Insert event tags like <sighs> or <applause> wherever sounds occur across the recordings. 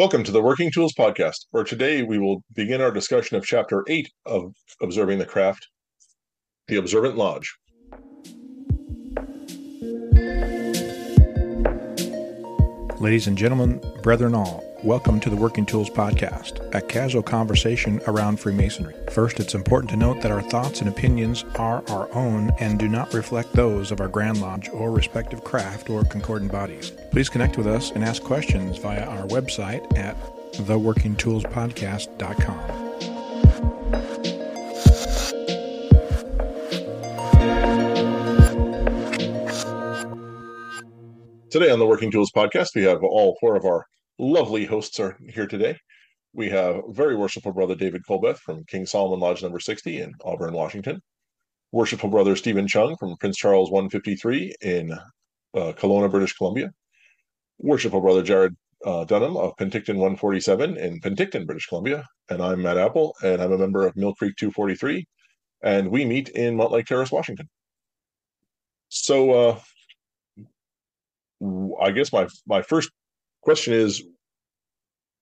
Welcome to the Working Tools Podcast, where today we will begin our discussion of Chapter 8 of Observing the Craft, The Observant Lodge. Ladies and gentlemen, brethren all, welcome to the Working Tools Podcast, a casual conversation around Freemasonry. First, it's important to note that our thoughts and opinions are our own and do not reflect those of our Grand Lodge or respective craft or concordant bodies. Please connect with us and ask questions via our website at theworkingtoolspodcast.com. Today on the Working Tools Podcast, we have all four of our lovely hosts are here today. We have very worshipful brother David Colbeth from King Solomon Lodge number 60 in Auburn, Washington. Worshipful brother Steven Chung from Prince Charles 153 in uh, Kelowna, British Columbia. Worshipful brother Jarrod uh, Dunham of Penticton 147 in Penticton, British Columbia. And I'm Matt Appel, and I'm a member of Mill Creek 243. And we meet in Mountlake Terrace, Washington. So, uh, I guess my my first question is,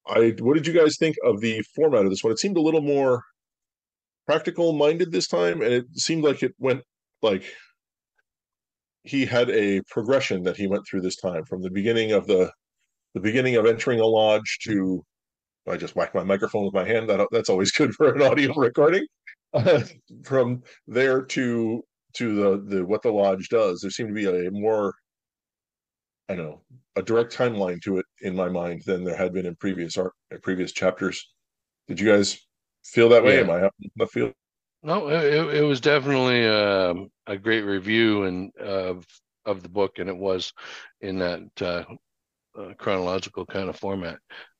I what did you guys think of the format of this one? It seemed a little more practical minded this time, and it seemed like it went like he had a progression that he went through this time from the beginning of the the beginning of entering a lodge to I just whacked my microphone with my hand. That that's always <laughs> good for an audio recording. Uh, <laughs> from there to to the the what the lodge does, there seemed to be a more I don't know a direct timeline to it in my mind than there had been in previous art previous chapters. Did you guys feel that way? Yeah. Am I the feel? No, it, it was definitely um, a great review and of of the book, and it was in that uh, uh, chronological kind of format.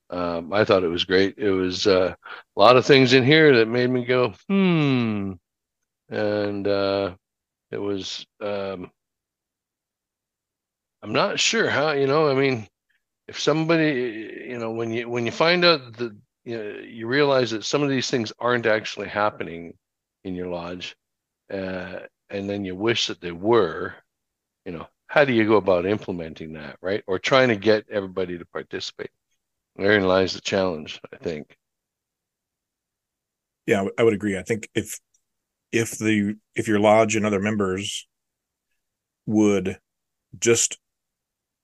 Um, I thought it was great. It was uh, a lot of things in here that made me go, hmm, and uh, it was. Um, I'm not sure how you know. I mean, if somebody, you know, when you when you find out that you know, you realize that some of these things aren't actually happening in your lodge, uh, and then you wish that they were, you know, how do you go about implementing that, right? Or trying to get everybody to participate. Therein lies the challenge, I think. Yeah, I would agree. I think if if the if your lodge and other members would just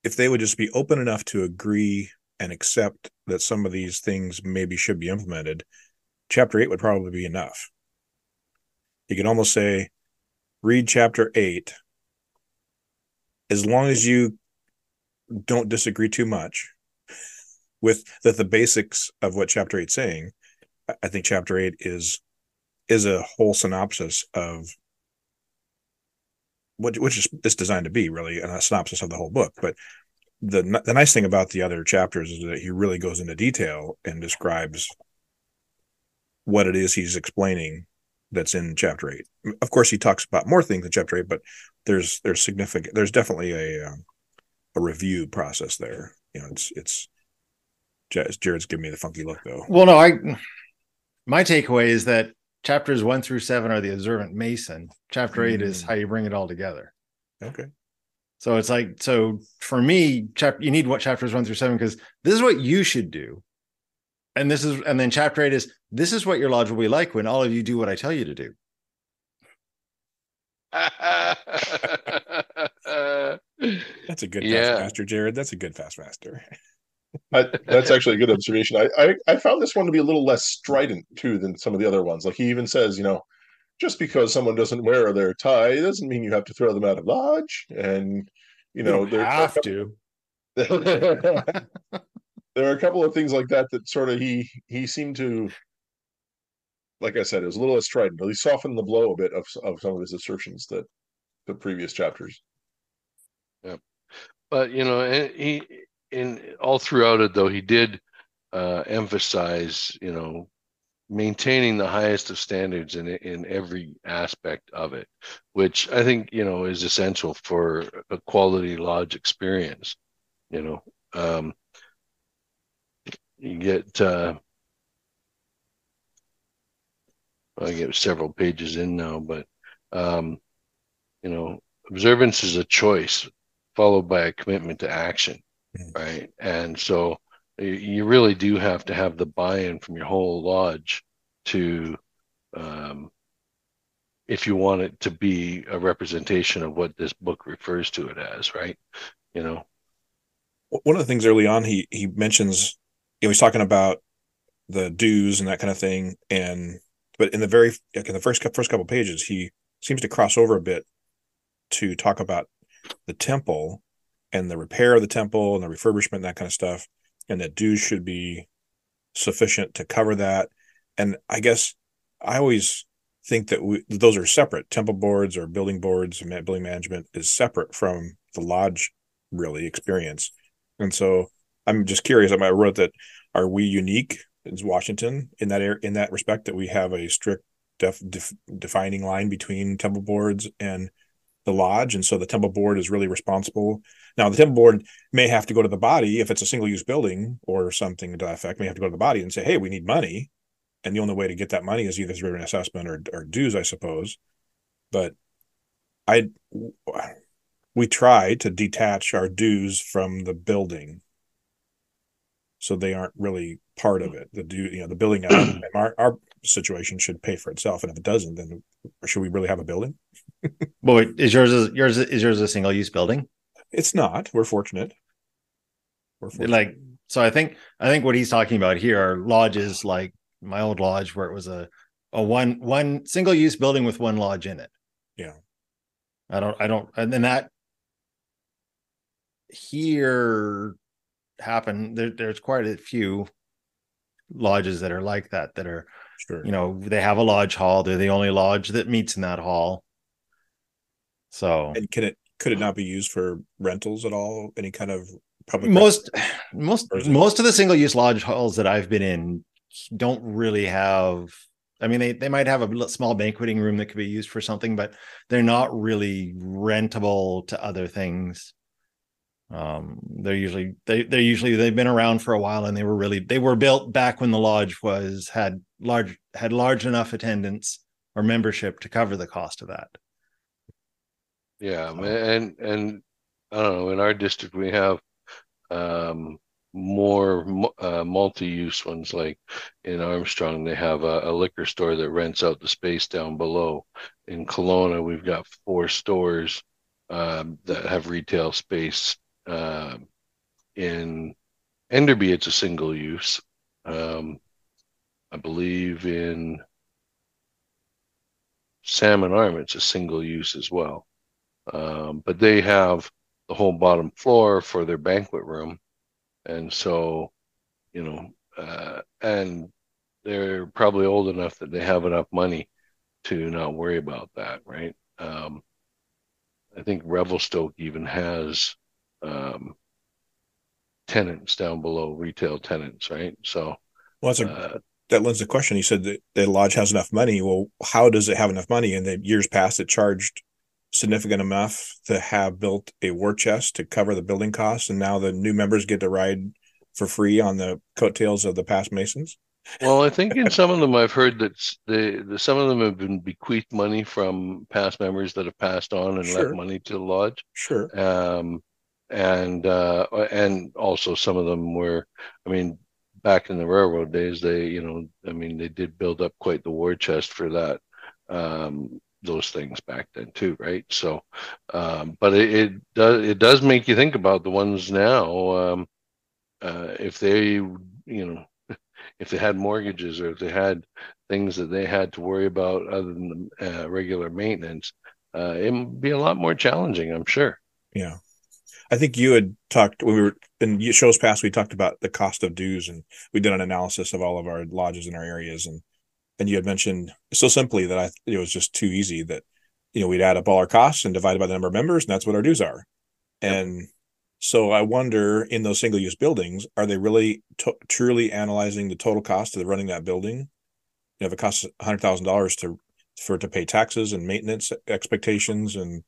if they would just be open enough to agree and accept that some of these things maybe should be implemented, chapter eight would probably be enough. You can almost say, read chapter eight. As long as you don't disagree too much with that the basics of what chapter eight saying, I think chapter eight is is a whole synopsis of which is, is designed to be really a synopsis of the whole book. But the the nice thing about the other chapters is that he really goes into detail and describes what it is he's explaining that's in chapter eight. Of course, he talks about more things in chapter eight, but there's there's significant there's definitely a um, a review process there. You know, it's it's Jarrod's giving me the funky look though. Well, no, I my takeaway is that chapters one through seven are the observant mason. Chapter eight is Mm. how you bring it all together. Okay. So it's like so for me, chapter you need what chapters one through seven because this is what you should do, and this is and then chapter eight is this is what your lodge will be like when all of you do what I tell you to do. <laughs> That's a good Yeah. fast master, Jarrod. That's a good fast master. <laughs> I, that's actually a good observation. I, I I found this one to be a little less strident too than some of the other ones. Like he even says, you know, just because someone doesn't wear their tie doesn't mean you have to throw them out of lodge. And you know, you they're, a have couple- to. <laughs> there are a couple of things like that that sort of he he seemed to like i said it was a little less strident but he softened the blow a bit of, of some of his assertions that the previous chapters Yeah, but you know, eh, he in all throughout it though he did uh, emphasize, you know, maintaining the highest of standards in in every aspect of it, which I think you know is essential for a quality lodge experience. You know, um, you get uh, I get several pages in now, but um, you know, observance is a choice followed by a commitment to action. Right? And so you, really do have to have the buy-in from your whole lodge to um, if you want it to be a representation of what this book refers to it as right? You know? One of the things early on he he mentions you know he's talking about the dues and that kind of thing and but in the very like in the first first couple pages he seems to cross over a bit to talk about the temple and the repair of the temple and the refurbishment that kind of stuff. And that dues should be sufficient to cover that. And i guess i always think that we, those are separate. Temple boards or building boards building management is separate from the lodge really experience. And so i'm just curious i wrote that are we unique as washington in that area in that respect that we have a strict def, def, defining line between temple boards and the lodge and so the temple board is really responsible. Now the temple board may have to go to the body if it's a single use building or something to that effect may have to go to the body and say hey we need money. And the only way to get that money is either through an assessment or, or dues i suppose. But i we try to detach our dues from the building. So they aren't really part of it. The do you know the building <clears throat> um, our, our situation should pay for itself. And if it doesn't then should we really have a building Boy, is yours is yours is yours a single use building? It's not. We're fortunate. We're fortunate. Like so, I think I think what he's talking about here are lodges like my old lodge where it was a a one one single use building with one lodge in it. Yeah. I don't I don't and then that here happened there, there's quite a few lodges that are like that that are sure. you know they have a lodge hall they're the only lodge that meets in that hall so and can it could it not be used for rentals at all? Any kind of public most most most of the single use lodge halls that I've been in don't really have I mean, they, they might have a small banqueting room that could be used for something, but they're not really rentable to other things. Um, they're usually they they're usually they've been around for a while and they were really they were built back when the lodge was had large had large enough attendance or membership to cover the cost of that. Yeah, so. and and I don't know. In our district, we have um, more uh, multi-use ones. Like in Armstrong, they have a, a, liquor store that rents out the space down below. In Kelowna, we've got four stores um, that have retail space. Uh, in Enderby, it's a single use. Um, I believe in Salmon Arm, it's a single use as well. Um, but they have the whole bottom floor for their banquet room. And so, you know, uh, and they're probably old enough that they have enough money to not worry about that, right? Um, I think Revelstoke even has um, tenants down below, retail tenants, right? So, well, that's a, uh, that lends the question. You said that the lodge has enough money. Well, how does it have enough money? In the years past, it charged significant enough to have built a war chest to cover the building costs, and now the new members get to ride for free on the coattails of the past Masons? Well, I think in some of them I've heard that the, the some of them have been bequeathed money from past members that have passed on and sure. left money to the lodge. Sure. Um, and uh, and also some of them were, I mean, back in the railroad days, they you know, I mean, they did build up quite the war chest for that. Um, those things back then too, right? So, um, but it, it, does it does make you think about the ones now. Um, uh, if they, you know, <laughs> if they had mortgages or if they had things that they had to worry about other than uh, regular maintenance, uh, it would be a lot more challenging, I'm sure. Yeah. I think you had talked when we were in shows past. We talked about the cost of dues, and we did an analysis of all of our lodges in our areas, and and you had mentioned so simply that I it was just too easy that you know we'd add up all our costs and divide by the number of members, and that's what our dues are. Yep. And so I wonder in those single use buildings, are they really t- truly analyzing the total cost of running that building? You know, if it costs hundred thousand dollars to for to pay taxes and maintenance expectations and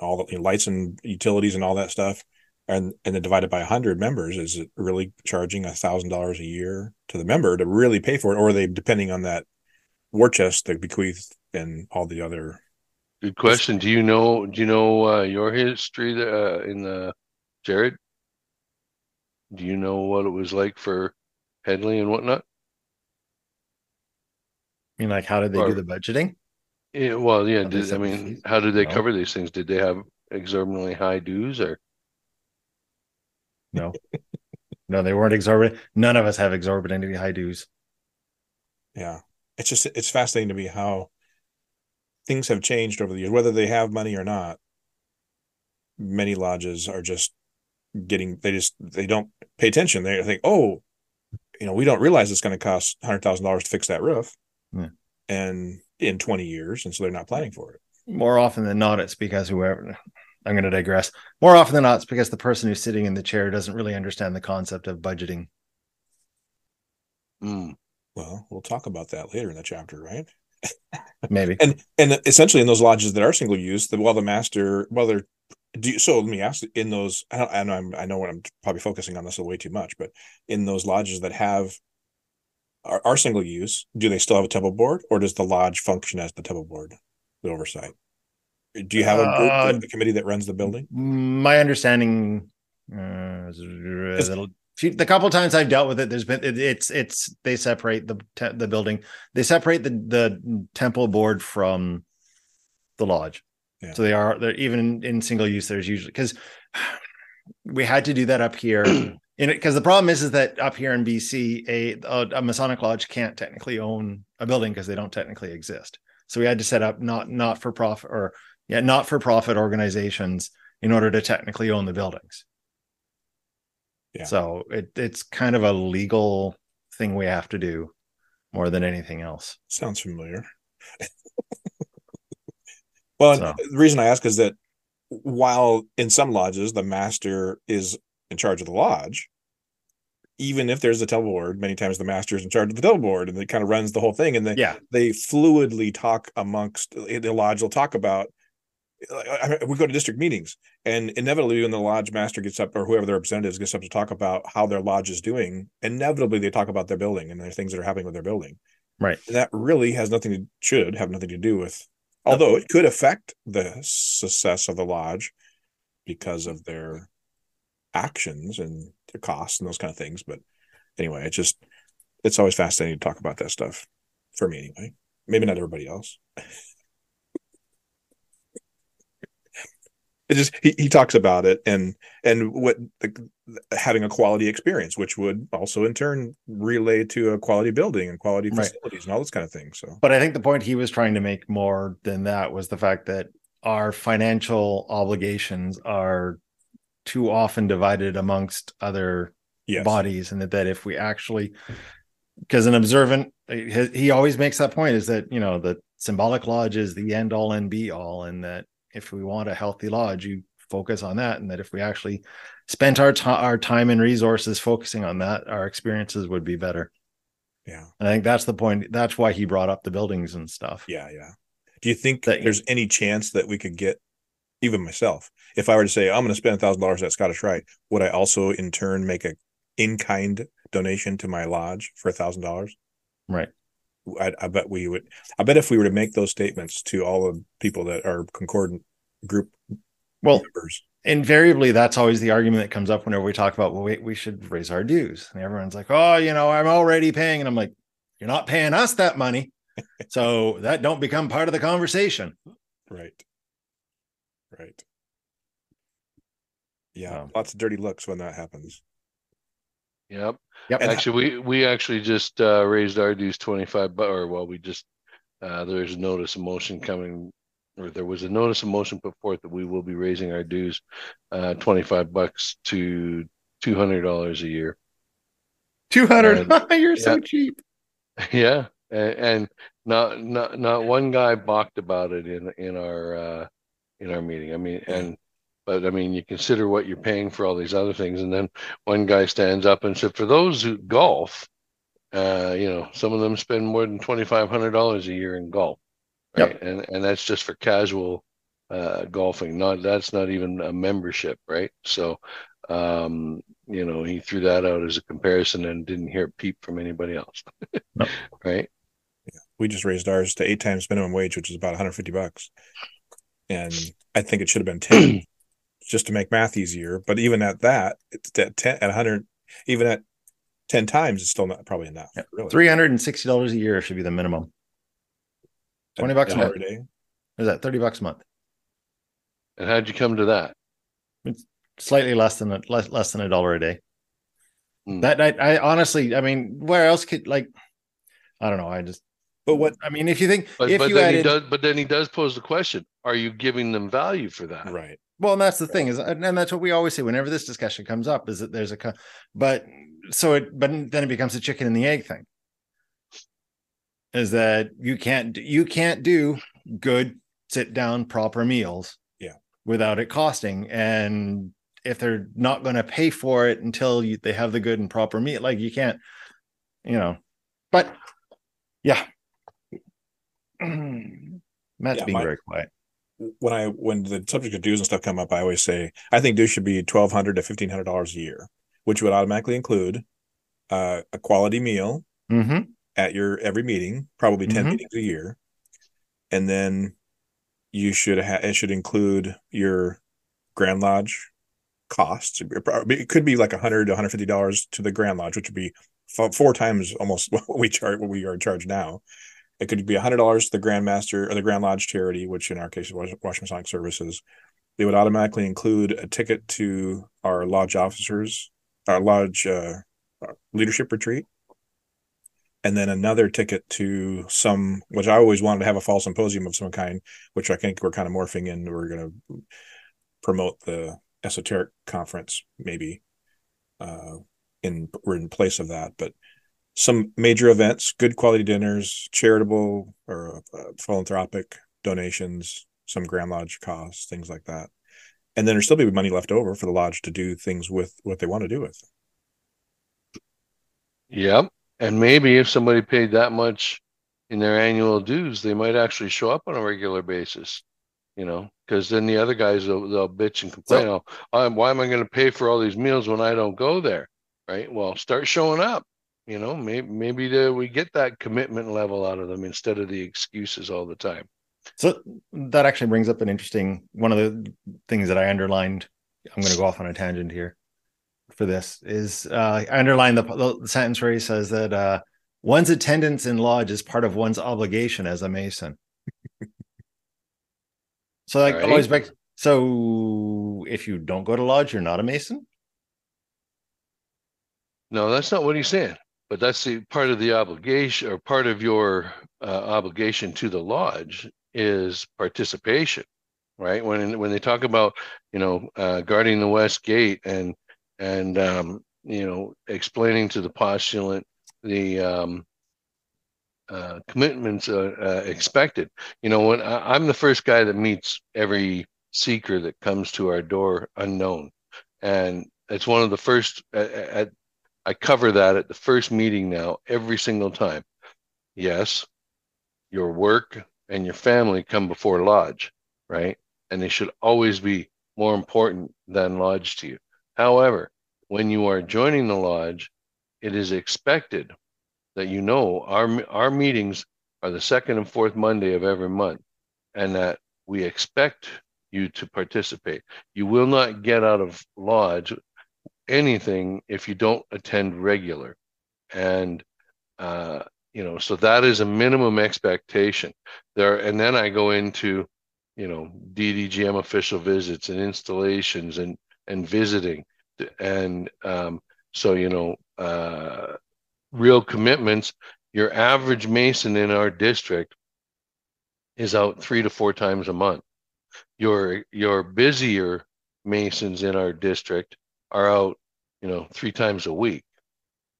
all the you know, lights and utilities and all that stuff, and and then divided by 100 members is it really charging a thousand dollars a year to the member to really pay for it or are they depending on that war chest the bequeath and all the other good question do you know do you know uh, your history uh, in the Jarrod do you know what it was like for Headley and whatnot? I mean, like, how did they Or- do the budgeting? Yeah, well, yeah, did, I mean, fees? how did they No. cover these things? Did they have exorbitantly high dues or? No, <laughs> no, they weren't exorbitant. None of us have exorbitantly high dues. Yeah. It's just it's fascinating to me how things have changed over the years, whether they have money or not. Many lodges are just getting they just they don't pay attention. They think, oh, you know, we don't realize it's going to cost hundred thousand dollars to fix that roof. Yeah. And in 20 years, and so they're not planning for it. More often than not, it's because whoever. I'm going to digress. More often than not, it's because the person who's sitting in the chair doesn't really understand the concept of budgeting. Mm, Well, we'll talk about that later in the chapter, right? <laughs> Maybe. And and essentially in those lodges that are single use, the while the master, well, they're do you, so let me ask in those I, don't, I know I'm, I know what I'm probably focusing on this way too much, but in those lodges that have are, are single use, do they still have a temple board or does the lodge function as the temple board, the oversight? Do you have a group, Uh, a committee that runs the building? My understanding, uh, is a little- few- the couple times I've dealt with it, there's been it, it's it's they separate the te- the building, they separate the the temple board from the lodge. Yeah. So they are they're even in, in single use. There's usually because we had to do that up here. <clears throat> In it, because the problem is, is that up here in BC, a, a a Masonic lodge can't technically own a building because they don't technically exist. So we had to set up not not for profit or yeah, not for profit organizations in order to technically own the buildings. Yeah. So it it's kind of a legal thing we have to do more than anything else. Sounds familiar. <laughs> well, So- the reason I ask is that while in some lodges the master is in charge of the lodge, even if there's a temple board, many times the master is in charge of the temple board and it kind of runs the whole thing. And they Yeah. they fluidly talk amongst the lodge will talk about I mean, we go to district meetings and inevitably when the lodge master gets up or whoever their representatives gets up to talk about how their lodge is doing inevitably they talk about their building and there's things that are happening with their building. Right. that really has nothing to should have nothing to do with although it could affect the success of the lodge because of their actions and their costs and those kind of things. But anyway it just it's always fascinating to talk about that stuff for me anyway. Maybe not everybody else <laughs> it just he, he talks about it and and what the, having a quality experience which would also in turn relay to a quality building and quality Right. facilities and all those kind of things so But I think the point he was trying to make more than that was the fact that our financial obligations are too often divided amongst other yes bodies and that, that if we actually because an observant he always makes that point is that you know the symbolic lodge is the end all and be all and that if we want a healthy lodge you focus on that? And that if we actually spent our time our time and resources focusing on that our experiences would be better. Yeah. And i think that's the point that's why he brought up the buildings and stuff. Yeah yeah. Do you think That- there's any chance that we could get even myself if i were to say i'm going to spend a thousand dollars at scottish rite would i also in turn make a in-kind donation to my lodge for a thousand dollars? Right I, I bet we would. I bet if we were to make those statements to all the people that are concordant group well members, invariably that's always the argument that comes up whenever we talk about well wait we should raise our dues. And everyone's like oh you know i'm already paying. And i'm like you're not paying us that money. <laughs> So that don't become part of the conversation. Right, right, yeah, Um, lots of dirty looks when that happens. Yep. yep Actually, we, we actually just, uh, raised our dues twenty-five, bu- or well, we just, uh, there's a notice of motion coming. Or there was a notice of motion put forth that we will be raising our dues, uh, twenty-five bucks to two hundred dollars a year. 200 uh, <laughs> you're so cheap <laughs> Yeah, and, and not not not one guy balked about it in in our uh in our meeting. I mean, and but I mean, you consider what you're paying for all these other things, and then one guy stands up and said, "For those who golf, uh, you know, some of them spend more than twenty five hundred dollars a year in golf, Yep. right? And and that's just for casual uh golfing. Not that's not even a membership, right? So." um you know he threw that out as a comparison and didn't hear a peep from anybody else <laughs> right We just raised ours to eight times minimum wage, which is about 150 bucks, and I think it should have been 10, <clears throat> just to make math easier. But even at that, it's at 10 at 100. even at 10 times it's still not probably enough Yeah. really Three hundred and sixty dollars a year should be the minimum. 20 bucks a month. day Is that thirty bucks a month? And how'd you come to that? It's slightly less than a less less than a dollar a day. Hmm. That I, I honestly, I mean, where else could like? I don't know. I just, but what I mean, if you think But, if but you then he does. But then he does pose the question: Are you giving them value for that? right well, and that's the thing is, and and that's what we always say whenever this discussion comes up is that there's a, but so it, but then it becomes a chicken and the egg thing. Is that you can't you can't do good sit down proper meals, Yeah. without it costing, and if they're not going to pay for it until you, they have the good and proper meal, like you can't, you know, but yeah. <clears throat> Matt's Yeah, being my- very quiet. when i when the subject of dues and stuff come up i always say i think dues should be 1200 to 1500 dollars a year which would automatically include uh, a quality meal Mm-hmm. at your every meeting, probably 10 Mhm. meetings a year. And then you should have it should include your Grand Lodge costs. It could be like 100 to 150 dollars to the Grand Lodge, which would be four times almost <laughs> what we charge what we are charged now. It could be 100 dollars to the Grand Master or the Grand Lodge charity, which in our case is Wash- Washington Masonic Services. They would automatically include a ticket to our lodge officers, our lodge uh, leadership retreat and then another ticket to some which I always wanted to have a fall symposium of some kind, which I think we're kind of morphing in. We're going to promote the esoteric conference, maybe uh, in we're in place of that, but some major events, good quality dinners, charitable or uh, philanthropic donations, some Grand Lodge costs, things like that. And then there'll still be money left over for the lodge to do things with what they want to do with. Yep. And maybe if somebody paid that much in their annual dues, they might actually show up on a regular basis. You know, because then the other guys will they'll bitch and complain. oh, why am I going to pay for all these meals when I don't go there? Right. Well, start showing up. You know, maybe maybe the, we get that commitment level out of them instead of the excuses all the time. So that actually brings up an interesting one of the things that I underlined. I'm going to go off on a tangent here for this is uh, I underlined the, the sentence where he says that uh, one's attendance in lodge is part of one's obligation as a mason. <laughs> so like Right. always makes so if you don't go to lodge, you're not a mason. No, that's not what he's saying. But that's the part of the obligation or part of your uh, obligation to the lodge is participation, right? When when they talk about you know uh, guarding the west gate and and um, you know explaining to the postulant the um, uh, commitments uh, uh, expected. You know, when I, I'm the first guy that meets every seeker that comes to our door unknown, and it's one of the first at, at I cover that at the first meeting now every single time. Yes, your work and your family come before lodge, right? And they should always be more important than lodge to you. However, when you are joining the lodge, it is expected that you know our our meetings are the second and fourth Monday of every month, and that we expect you to participate. You will not get out of lodge anything if you don't attend regular. And uh you know so that is a minimum expectation. There and then i go into you know ddgm official visits and installations and and visiting. And um so you know uh real commitments your average mason in our district is out three to four times a month. Your your busier masons in our district are out, you know, three times a week,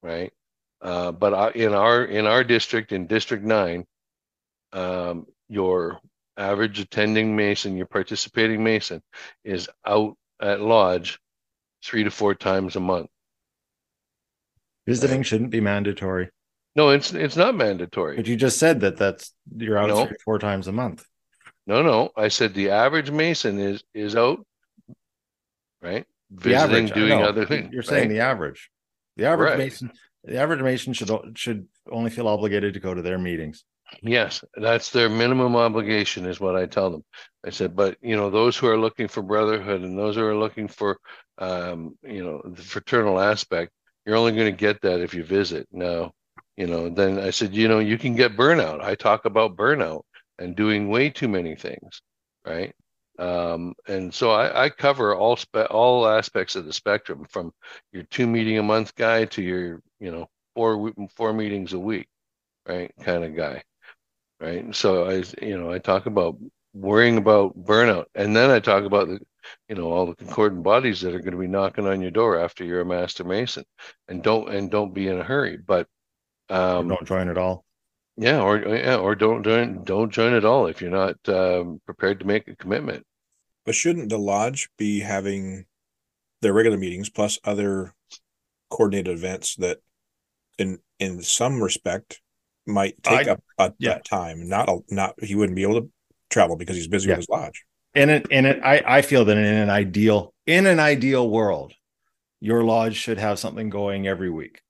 right? Uh, but in our in our district, in District Nine, um, your average attending Mason, your participating Mason, is out at lodge three to four times a month. Visiting shouldn't be mandatory. No, it's it's not mandatory. But you just said that that's you're out No. three, four times a month. No, no, I said the average Mason is is out, right? Visiting, average, doing other things. You're saying the average. The average Right. mason, the average mason should should only feel obligated to go to their meetings. Yes, that's their minimum obligation, is what I tell them. I said, but you know, those who are looking for brotherhood and those who are looking for, um, you know, the fraternal aspect, you're only going to get that if you visit. Now, you know, then I said, you know, you can get burnout. I talk about burnout and doing way too many things, right? Um, and so I, I cover all spe- all aspects of the spectrum, from your two meeting a month guy to your, you know, four four meetings a week, right? Kind of guy, right? So I, you know, I talk about worrying about burnout, and then I talk about the, you know, all the concordant bodies that are going to be knocking on your door after you're a master mason, and don't and don't be in a hurry, but um, don't join at all. Yeah, or yeah, or don't join don't join at all if you're not um, prepared to make a commitment. But shouldn't the lodge be having their regular meetings plus other coordinated events that, in in some respect, might take I, up a, yeah. time? Not a, not he wouldn't be able to travel because he's busy yeah. with his lodge. In it, in it, I I feel that in an ideal in an ideal world, your lodge should have something going every week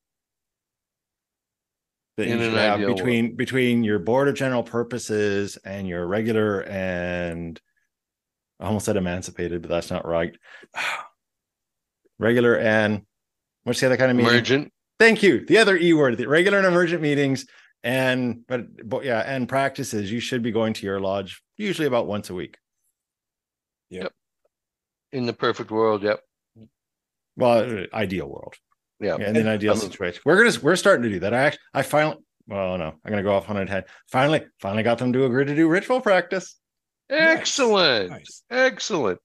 that in you should have between world. between your board of general purposes and your regular and I almost said emancipated, but that's not right. <sighs> regular and what's the other kind of meeting? Emergent. Thank you. The other E word, the regular and emergent meetings and but, but yeah, and practices. You should be going to your lodge usually about once a week. Yep. In the perfect world, yep. Well, uh, ideal world. Yeah. yeah in an ideal situation. We're gonna we're starting to do that. I actually I finally well no, I'm gonna go off on a head. Finally, finally got them to agree to do ritual practice. Excellent. Nice. Excellent.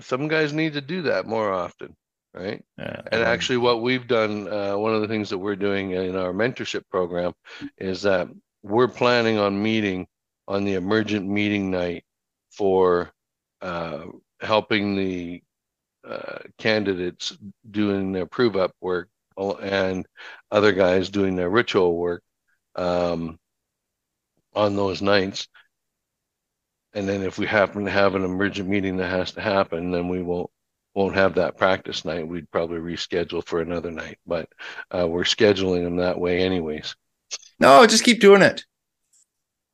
Some guys need to do that more often, right? Yeah, and actually, what we've done, uh, one of the things that we're doing in our mentorship program is that we're planning on meeting on the emergent meeting night for uh, helping the uh, candidates doing their prove up work and other guys doing their ritual work um, on those nights. And then if we happen to have an emergent meeting that has to happen, then we won't won't have that practice night. We'd probably reschedule for another night, but uh, we're scheduling them that way anyways. No, just keep doing it.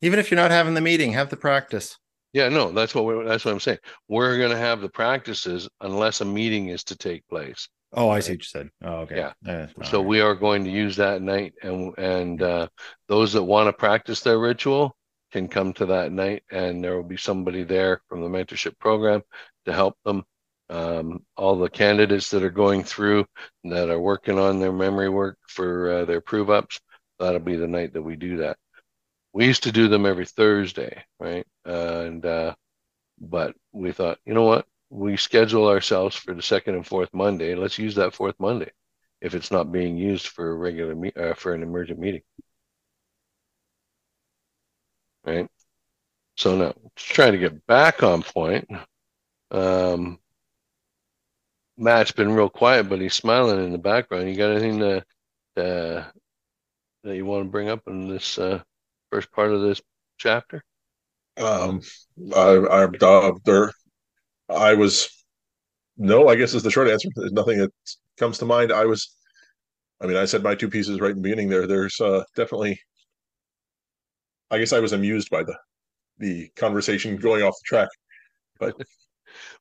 Even if you're not having the meeting, have the practice. Yeah, no, that's what we're, that's what I'm saying. We're going to have the practices unless a meeting is to take place. Oh, I see what you said. Oh, okay. Yeah. yeah so right. we are going to use that night, and and uh, those that want to practice their ritual can come to that night, and there will be somebody there from the mentorship program to help them. Um, all the candidates that are going through that are working on their memory work for uh, their prove ups, that'll be the night that we do that we used to do them every Thursday, right? Uh, and uh, but we thought, you know what? We schedule ourselves for the second and fourth Monday. Let's use that fourth Monday if it's not being used for a regular me- uh, for an emergent meeting, right? So now, trying to get back on point. Um, Matt's been real quiet, but he's smiling in the background. You got anything to, to that you want to bring up in this? Uh, first part of this chapter? Um, I, I, uh, there, I was, no, I guess is the short answer. There's nothing that comes to mind. I was, I mean, I said my two pieces right in the beginning there. There's uh, definitely, I guess I was amused by the, the conversation going off the track, but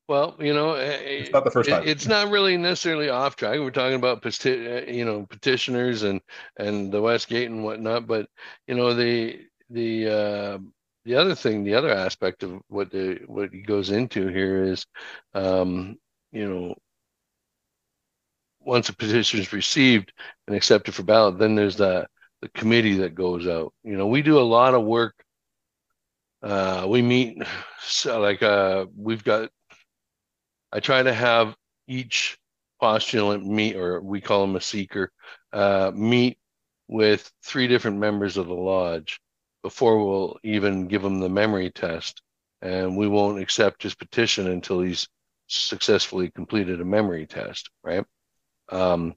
Well, you know, eh, it's not the first time. it's not really necessarily off track. We're talking about peti- eh, you know petitioners and and the Westgate and whatnot, but you know the the uh, the other thing, the other aspect of what the what he goes into here is, um, you know, once a petition is received and accepted for ballot, then there's the the committee that goes out. You know, we do a lot of work. Uh, we meet <sighs> so like uh, we've got I try to have each postulant meet, or we call him a seeker, uh, meet with three different members of the lodge before we'll even give him the memory test. And we won't accept his petition until he's successfully completed a memory test, right? Um,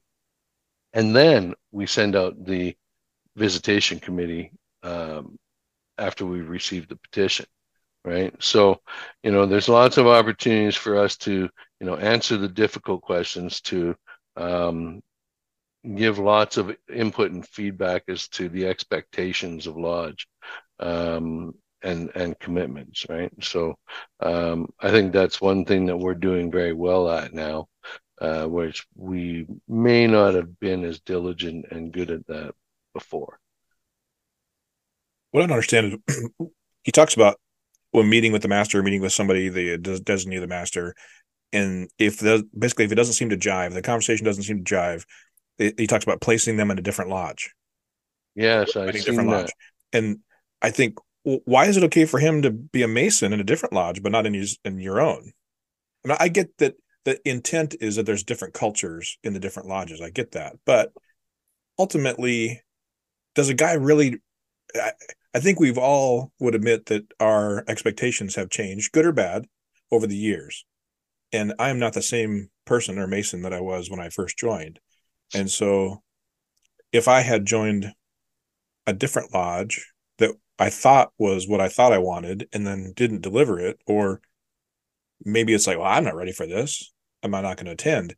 and then we send out the visitation committee um, after we receive the petition right so you know there's lots of opportunities for us to you know answer the difficult questions to um, give lots of input and feedback as to the expectations of lodge um, and and commitments right so um, i think that's one thing that we're doing very well at now uh, which we may not have been as diligent and good at that before. What I don't understand is <clears throat> he talks about when meeting with the master, meeting with somebody, the designee the master, and if the basically if it doesn't seem to jive, the conversation doesn't seem to jive. He talks about placing them in a different lodge. Yes, I see different that. lodge, and I think well, why is it okay for him to be a mason in a different lodge, but not in his in your own? I mean, I get that the intent is that there's different cultures in the different lodges. I get that, but ultimately, does a guy really? I, I think we've all would admit that our expectations have changed, good or bad, over the years. And I am not the same person or Mason that I was when I first joined. And so if I had joined a different lodge that I thought was what I thought I wanted and then didn't deliver it, or maybe it's like, well, I'm not ready for this. Am I not going to attend?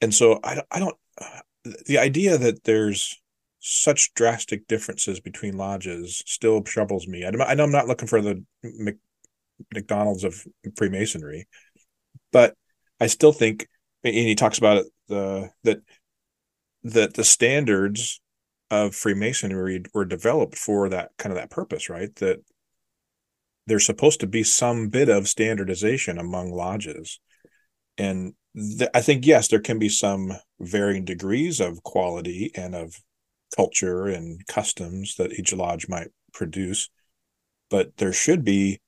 And so I, I don't, the idea that there's such drastic differences between lodges still troubles me. I, I know I'm not looking for the Mc, McDonald's of Freemasonry, but I still think, and he talks about it, the that that the standards of Freemasonry were developed for that kind of that purpose, right? That there's supposed to be some bit of standardization among lodges, and th- I think yes, there can be some varying degrees of quality and of culture and customs that each lodge might produce but there should be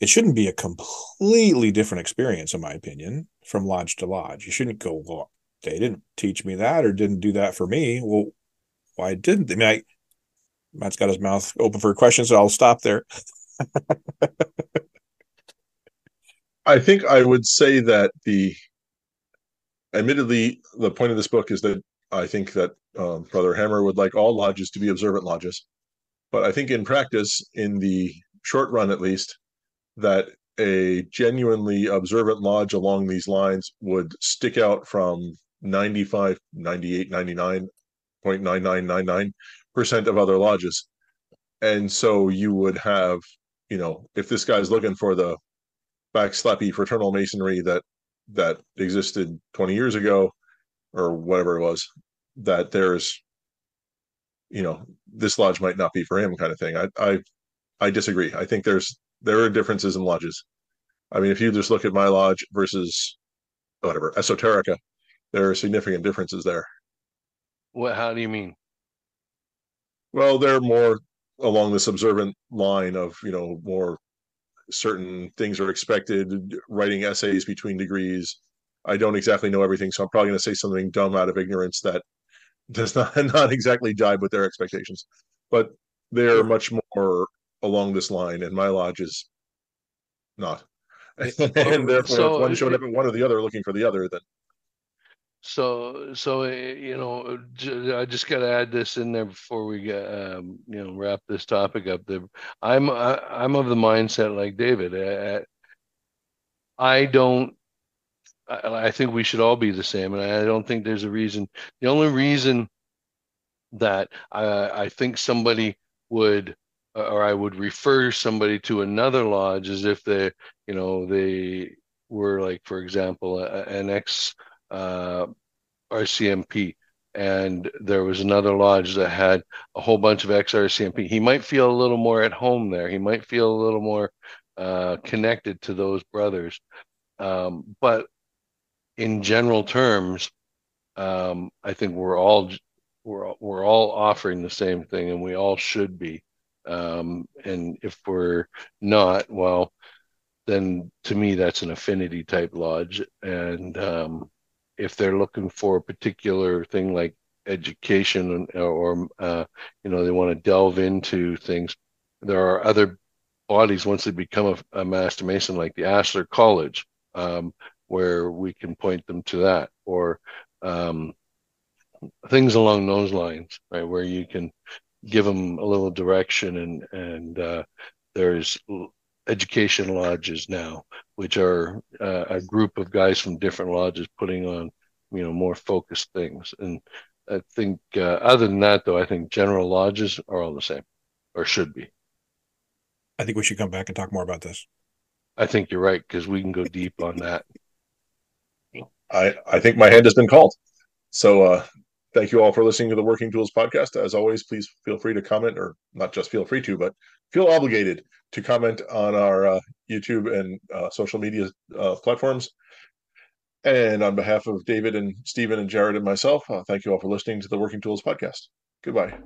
it shouldn't be a completely different experience in my opinion from lodge to lodge. You shouldn't go well they didn't teach me that or didn't do that for me. Well why didn't they? I mean, I, matt's got his mouth open for questions so i'll stop there. <laughs> I think i would say that the admittedly the point of this book is that I think that um, Brother Hammer would like all lodges to be observant lodges. But I think in practice, in the short run at least, that a genuinely observant lodge along these lines would stick out from 95, 98, 99.9999% of other lodges. And so you would have, you know, if this guy's looking for the backslappy fraternal masonry that that existed 20 years ago or whatever it was, that there's you know this lodge might not be for him kind of thing. I i i disagree. I think there's there are differences in lodges. I mean if you just look at my lodge versus whatever esoterica there are significant differences there. What how do you mean? Well they're more along this observant line of you know more certain things are expected writing essays between degrees. I don't exactly know everything so i'm probably going to say something dumb out of ignorance that does not <laughs> not exactly jibe with their expectations, but they're much more along this line, and my lodge is not. <laughs> and therefore, so, if one showed up at one or the other looking for the other, then so so eh, you know i just got to add this in there before we get um, you know wrap this topic up there i'm I, am i am of the mindset like david I, I don't I, I think we should all be the same, and I don't think there's a reason. The only reason that I, I think somebody would or I would refer somebody to another lodge as if they, you know, they were like, for example, an ex uh, RCMP, and there was another lodge that had a whole bunch of ex RCMP. He might feel a little more at home there. He might feel a little more uh, connected to those brothers. Um, but in general terms, um, I think we're all we're we're all offering the same thing, and we all should be. Um, and if we're not, well, then to me that's an affinity type lodge. And um, if they're looking for a particular thing like education or, or uh, you know they want to delve into things, there are other bodies once they become a, a master mason like the Ashlar College. Um, where we can point them to that or um, things along those lines, right? Where you can give them a little direction and and uh, there's education lodges now, which are uh, a group of guys from different lodges putting on you know more focused things. And I think uh, other than that, though, I think general lodges are all the same or should be. I think we should come back and talk more about this. I think you're right because we can go deep on that. I I think my hand has been called. So uh, thank you all for listening to the Working Tools podcast. As always, please feel free to comment, or not just feel free to, but feel obligated to comment on our uh, YouTube and uh, social media uh, platforms. And on behalf of David and Steven and Jarrod and myself, uh, thank you all for listening to the Working Tools podcast. Goodbye.